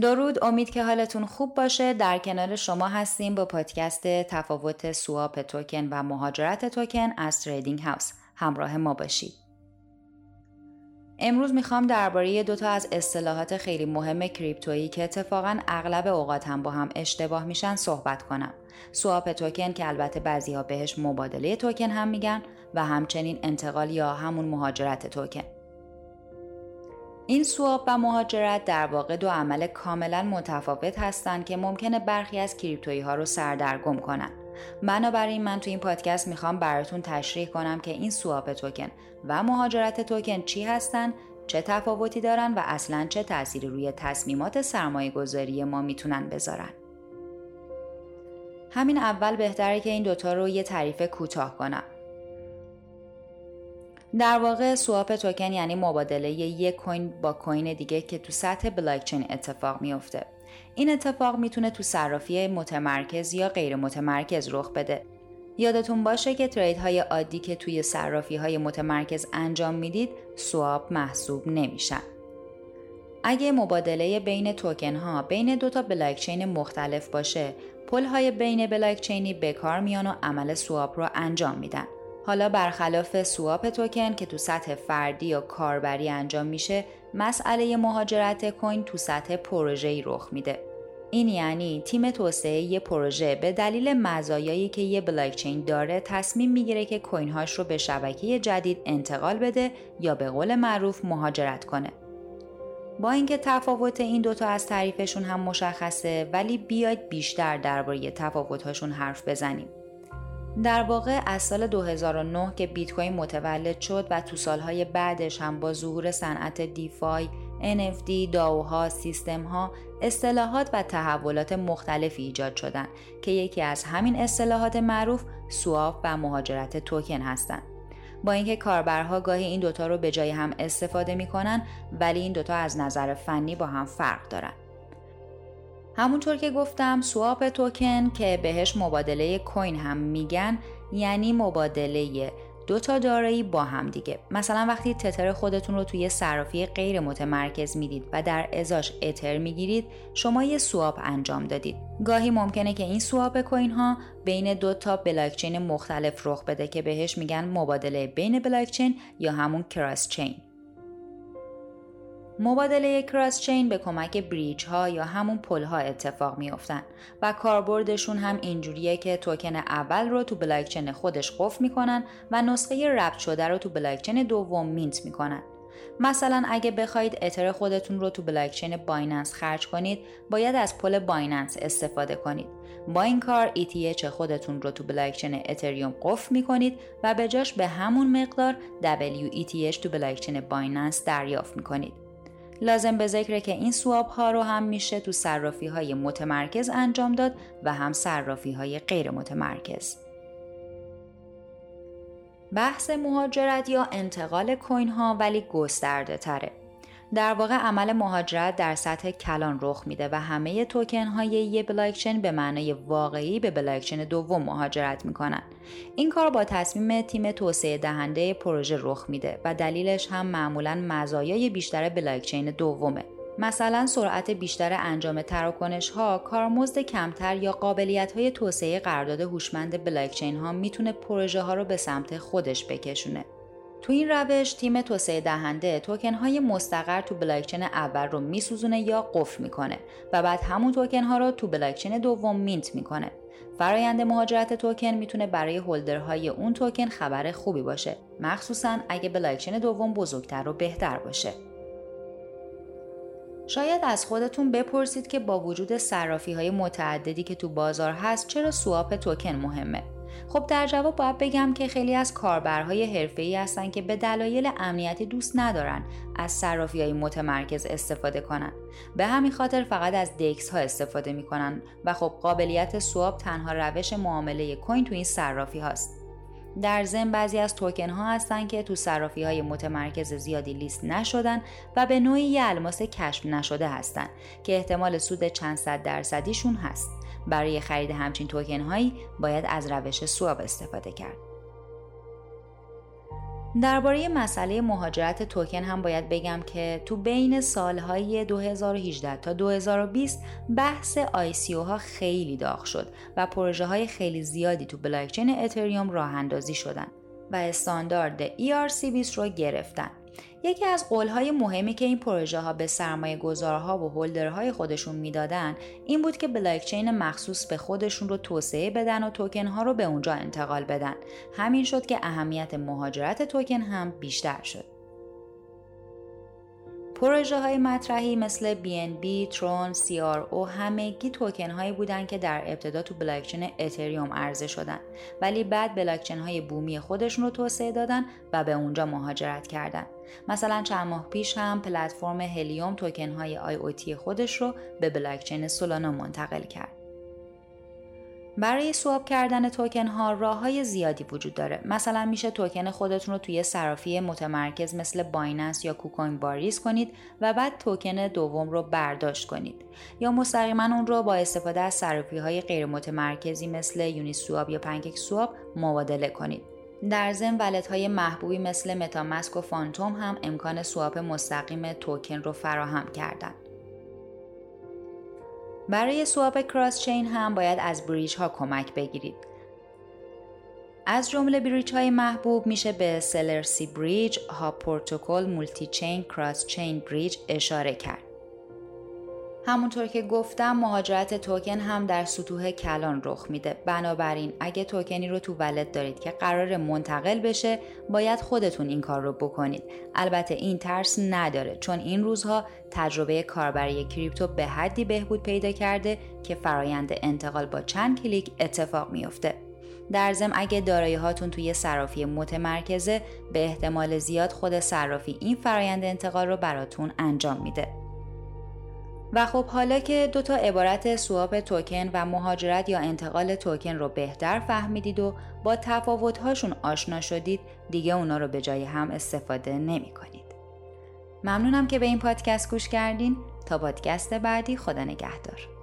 درود امید که حالتون خوب باشه در کنار شما هستیم با پادکست تفاوت swap توکن و مهاجرت توکن از Trading House همراه ما باشید امروز می‌خوام درباره دو تا از اصطلاحات خیلی مهم crypto یی که اتفاقا اغلب اوقات هم با هم اشتباه میشن صحبت کنم. swap توکن که البته بعضی ها بهش مبادله توکن هم میگن و همچنین انتقال یا همون مهاجرت توکن. این سواپ و مهاجرت در واقع دو عمل کاملا متفاوت هستند که ممکنه برخی از کریپتویی ها رو سردرگم کنن. بنابراین من تو این پادکست می‌خوام براتون تشریح کنم که این سواپ توکن و مهاجرت توکن چی هستن، چه تفاوتی دارن و اصلا چه تأثیری روی تصمیمات سرمایه گذاری ما می‌تونن بذارن. همین اول بهتره که این دوتا رو یه تعریف کوتاه کنم. در واقع سواپ توکن یعنی مبادله یک کوین با کوین دیگه که تو سطح بلاکچین اتفاق میفته. این اتفاق می‌تونه تو صرافی متمرکز یا غیر متمرکز رخ بده. یادتون باشه که ترید های عادی که توی صرافی های متمرکز انجام می‌دید سواپ محسوب نمیشن. اگه مبادله بین توکن ها بین دو تا بلاکچین مختلف باشه، پل های بین بلاکچینی به کار میان و عمل سواپ رو انجام میدن. حالا برخلاف سواپ توکن که تو سطح فردی یا کاربری انجام میشه مسئله مهاجرت کوین تو سطح پروژه‌ای رخ میده. این یعنی تیم توسعه یه پروژه به دلیل مزایایی که یه بلاکچین داره تصمیم می‌گیره که کوین هاش رو به شبکه جدید انتقال بده یا به قول معروف مهاجرت کنه. با اینکه تفاوت این دوتا از تعریفشون هم مشخصه ولی بیاید بیشتر درباره تفاوتهاشون حرف بزنیم. در واقع از سال 2009 که بیت کوین متولد شد و تو سالهای بعدش هم با ظهور صنعت دیفای، NFT، داوها، سیستم ها، اصطلاحات و تحولات مختلفی ایجاد شدند که یکی از همین اصطلاحات معروف سواپ و مهاجرت توکن هستند. با اینکه کاربرها گاهی این دوتا رو به جای هم استفاده می‌کنن ولی این دوتا از نظر فنی با هم فرق دارن. همونطور که گفتم سواپ توکن که بهش مبادله کوین هم میگن یعنی مبادله دو تا دارایی با هم دیگه. مثلا وقتی تتر خودتون رو توی صرافی غیر متمرکز می‌دید و در ازاش اتر می‌گیرید شما یه سواپ انجام دادید. گاهی ممکنه که این سواپ کوین ها بین دو تا بلاکچین مختلف رخ بده که بهش میگن مبادله بین بلاکچین یا همون کراس چین. مبادله cross-chain به کمک bridge ها یا همون پل ها اتفاق میافتن و کاربردشون هم اینجوریه که توکن اول رو تو بلاکچین خودش قفل می‌کنن و نسخه wrapped شده رو تو بلاکچین دوم mint می‌کنن. مثلا اگه بخواید اتر خودتون رو تو بلاکچین بایننس خرج کنید باید از پل بایننس استفاده کنید. با این کار ETH خودتون رو تو بلاکچین اتریوم قفل می‌کنید و به جاش به همون مقدار WETH تو بلاکچین بایننس دریافت می‌کنید. لازم به ذکره که این سواب ها رو هم میشه تو صرافی های متمرکز انجام داد و هم صرافی های غیر متمرکز. بحث مهاجرت یا انتقال کوین ها ولی گسترده تره. در واقع عمل مهاجرت در سطح کلان رخ میده و همه توکن های یه بلاکچین به معنای واقعی به بلاکچین دوم مهاجرت می‌کنن. این کار با تصمیم تیم توسعه دهنده پروژه رخ میده و دلیلش هم معمولا مزایای بیشتر بلاکچین دومه. مثلا سرعت بیشتر انجام تراکنش ها، کارمزد کمتر یا قابلیت های توسعه قرارداد هوشمند بلاکچین ها می‌تونه پروژه ها رو به سمت خودش بکشونه. تو این روش تیم توسعه دهنده توکن های مستقر تو بلاکچین اول رو میسوزونه یا قفل می‌کنه و بعد همون توکن ها رو تو بلاکچین دوم مینت می‌کنه. فرایند مهاجرت توکن می‌تونه برای هولدرهای اون توکن خبر خوبی باشه مخصوصا اگه بلاکچین دوم بزرگتر و بهتر باشه. شاید از خودتون بپرسید که با وجود صرافی های متعددی که تو بازار هست چرا سواپ توکن مهمه؟ خب در جواب باید بگم که خیلی از کاربرهای حرفه‌ای هستن که به دلایل امنیتی دوست ندارن از صرافی های متمرکز استفاده کنن. به همین خاطر فقط از دکس ها استفاده می‌کنن و خب قابلیت سواب تنها روش معامله کوین تو این صرافی هاست. در ضمن بعضی از توکن ها هستن که تو صرافی های متمرکز زیادی لیست نشدن و به نوعی یه الماس کشف نشده هستن که احتمال سود چند صد درصدیشون هست برای خرید همچین توکن هایی باید از روش سواب استفاده کرد. درباره مسئله مهاجرت توکن هم باید بگم که تو بین سالهای 2018 تا 2020 بحث ICO ها خیلی داغ شد و پروژه های خیلی زیادی تو بلاکچین اتریوم راه اندازی شدن و استاندارد ERC20 رو گرفتن. یکی از قولهای مهمی که این پروژه ها به سرمایه گذارها و هولدرهای خودشون می‌دادن این بود که بلاکچین مخصوص به خودشون رو توسعه بدن و توکن ها رو به اونجا انتقال بدن. همین شد که اهمیت مهاجرت توکن هم بیشتر شد. پروژه های مطرحی مثل BNB، ترون، CRO همگی توکن هایی بودن که در ابتدا تو بلاکچین اتریوم عرضه شدن ولی بعد بلاکچین های بومی خودشون رو توسعه دادن و به اونجا مهاجرت کردن. مثلا چند ماه پیش هم پلتفرم هلیوم توکن های IoT خودش رو به بلاکچین سولانا منتقل کرد. برای swap کردن توکن ها راه های زیادی وجود داره. مثلا میشه توکن خودتون رو توی صرافی متمرکز مثل بایننس یا KuCoin واریز کنید و بعد توکن دوم رو برداشت کنید. یا مستقیما اون رو با استفاده از صرافی های غیر متمرکزی مثل Uniswap یا PancakeSwap مبادله کنید. در ضمن wallet های محبوبی مثل MetaMask و Phantom هم امکان swap مستقیم توکن رو فراهم کردند. برای swap cross-chain هم باید از bridge ها کمک بگیرید. از جمله bridge های محبوب میشه به Celer cBridge، Hop Protocol، Multichain، cross-chain bridge اشاره کرد. همونطور که گفتم مهاجرت توکن هم در سطوح کلان رخ میده. بنابراین اگه توکنی رو تو ولت دارید که قرار منتقل بشه باید خودتون این کار رو بکنید. البته این ترس نداره چون این روزها تجربه کاربری کریپتو به حدی بهبود پیدا کرده که فرایند انتقال با چند کلیک اتفاق میافته در ضمن اگه دارایی هاتون توی صرافی متمرکزه به احتمال زیاد خود صرافی این فرایند انتقال رو براتون انجام میده. و خب حالا که دو تا عبارت سواپ توکن و مهاجرت یا انتقال توکن رو بهتر فهمیدید و با تفاوت‌هاشون آشنا شدید دیگه اونا رو به جای هم استفاده نمی کنید. ممنونم که به این پادکست گوش کردین تا پادکست بعدی خدا نگهدار.